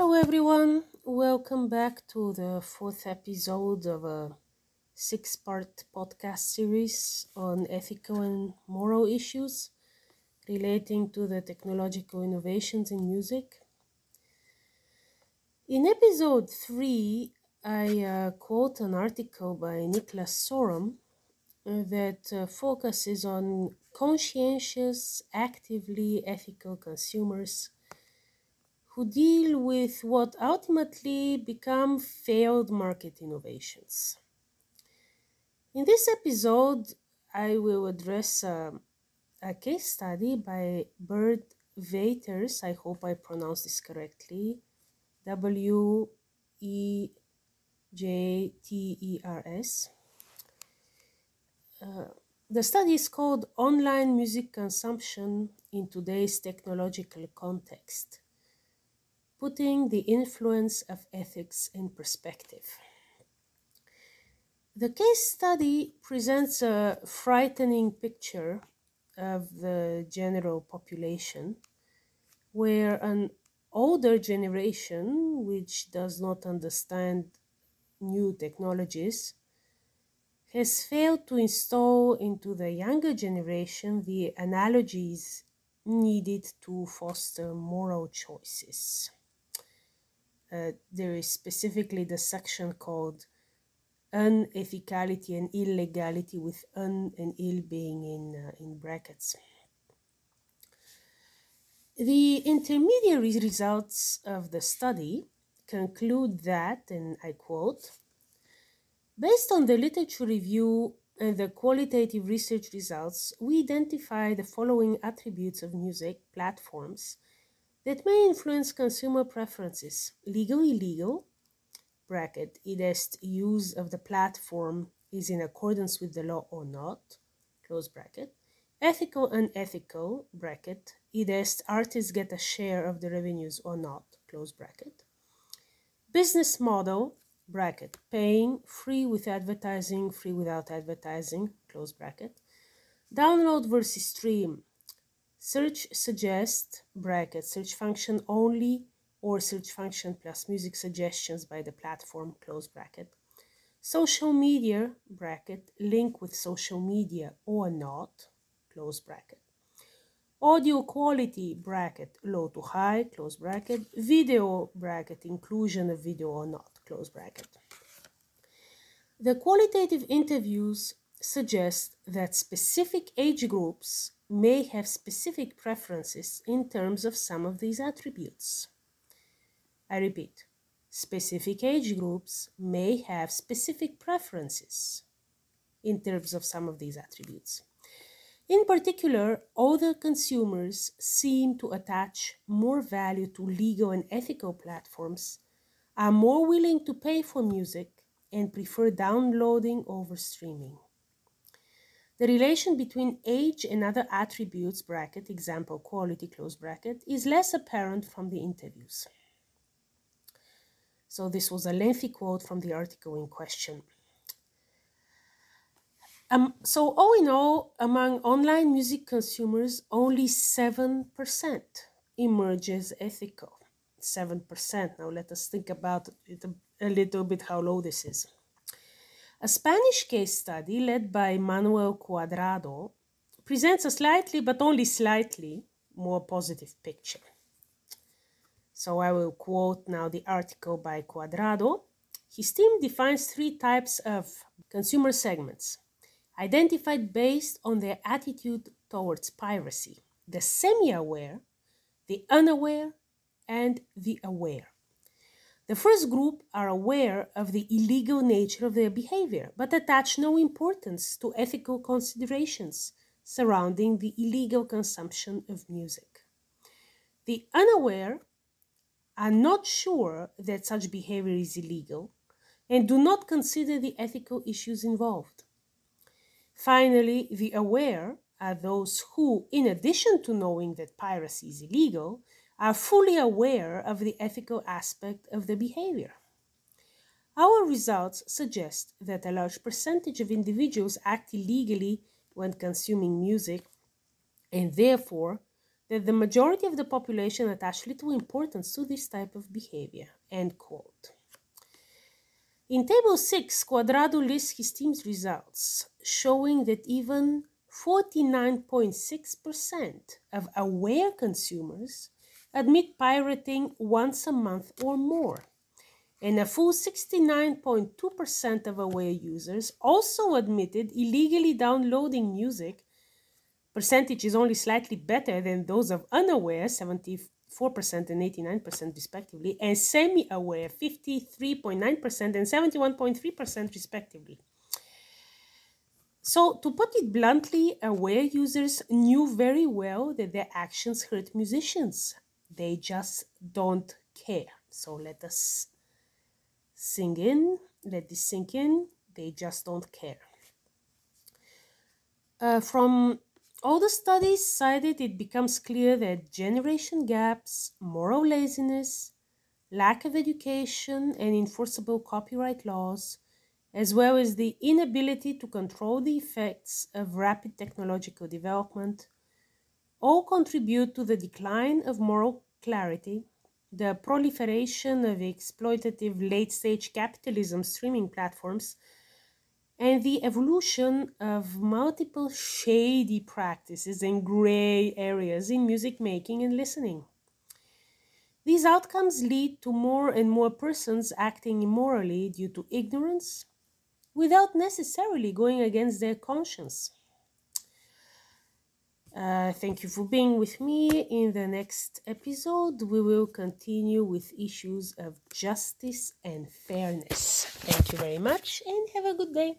Hello, everyone. Welcome back to the fourth episode of a six part podcast series on ethical and moral issues relating to the technological innovations in music. In episode three, I uh, quote an article by Niklas Sorum uh, that uh, focuses on conscientious, actively ethical consumers who deal with what ultimately become failed market innovations. In this episode, I will address uh, a case study by Bert Weijters. I hope I pronounced this correctly. W E J T E R S. Uh, the study is called Online Music Consumption in Today's Technological Context putting the influence of ethics in perspective. The case study presents a frightening picture of the general population where an older generation, which does not understand new technologies, has failed to install into the younger generation the analogies needed to foster moral choices. Uh, there is specifically the section called unethicality and illegality with un and ill being in, uh, in brackets. The intermediary results of the study conclude that, and I quote, based on the literature review and the qualitative research results, we identify the following attributes of music platforms that may influence consumer preferences. Legal, illegal, bracket, is use of the platform is in accordance with the law or not, close bracket. Ethical, unethical, bracket, is artists get a share of the revenues or not, close bracket. Business model, bracket, paying, free with advertising, free without advertising, close bracket. Download versus stream, Search suggest bracket search function only or search function plus music suggestions by the platform close bracket. Social media bracket link with social media or not close bracket. Audio quality bracket low to high close bracket. Video bracket inclusion of video or not close bracket. The qualitative interviews suggest that specific age groups may have specific preferences in terms of some of these attributes. I repeat, specific age groups may have specific preferences in terms of some of these attributes. In particular, older consumers seem to attach more value to legal and ethical platforms, are more willing to pay for music, and prefer downloading over streaming. The relation between age and other attributes bracket, example quality close bracket, is less apparent from the interviews. So this was a lengthy quote from the article in question. Um, so all in all, among online music consumers, only 7% emerges ethical. 7%. Now let us think about it a, a little bit how low this is. A Spanish case study led by Manuel Cuadrado presents a slightly, but only slightly, more positive picture. So I will quote now the article by Cuadrado. His team defines three types of consumer segments, identified based on their attitude towards piracy the semi aware, the unaware, and the aware. The first group are aware of the illegal nature of their behavior, but attach no importance to ethical considerations surrounding the illegal consumption of music. The unaware are not sure that such behavior is illegal and do not consider the ethical issues involved. Finally, the aware are those who, in addition to knowing that piracy is illegal, are fully aware of the ethical aspect of the behavior. Our results suggest that a large percentage of individuals act illegally when consuming music, and therefore that the majority of the population attach little importance to this type of behavior. End quote. In Table 6, Cuadrado lists his team's results, showing that even 49.6% of aware consumers admit pirating once a month or more, and a full 69.2% of aware users also admitted illegally downloading music percentage is only slightly better than those of unaware, 74% and 89% respectively, and semi-aware, 53.9% and 71.3% respectively. So, to put it bluntly, aware users knew very well that their actions hurt musicians. They just don't care. So, let us sing in, let this sink in. They just don't care. Uh, from all the studies cited, it becomes clear that generation gaps, moral laziness, lack of education, and enforceable copyright laws, as well as the inability to control the effects of rapid technological development, all contribute to the decline of moral clarity, the proliferation of exploitative late stage capitalism streaming platforms and the evolution of multiple shady practices and gray areas in music making and listening. These outcomes lead to more and more persons acting immorally due to ignorance without necessarily going against their conscience. Uh, thank you for being with me. In the next episode, we will continue with issues of justice and fairness. Thank you very much and have a good day.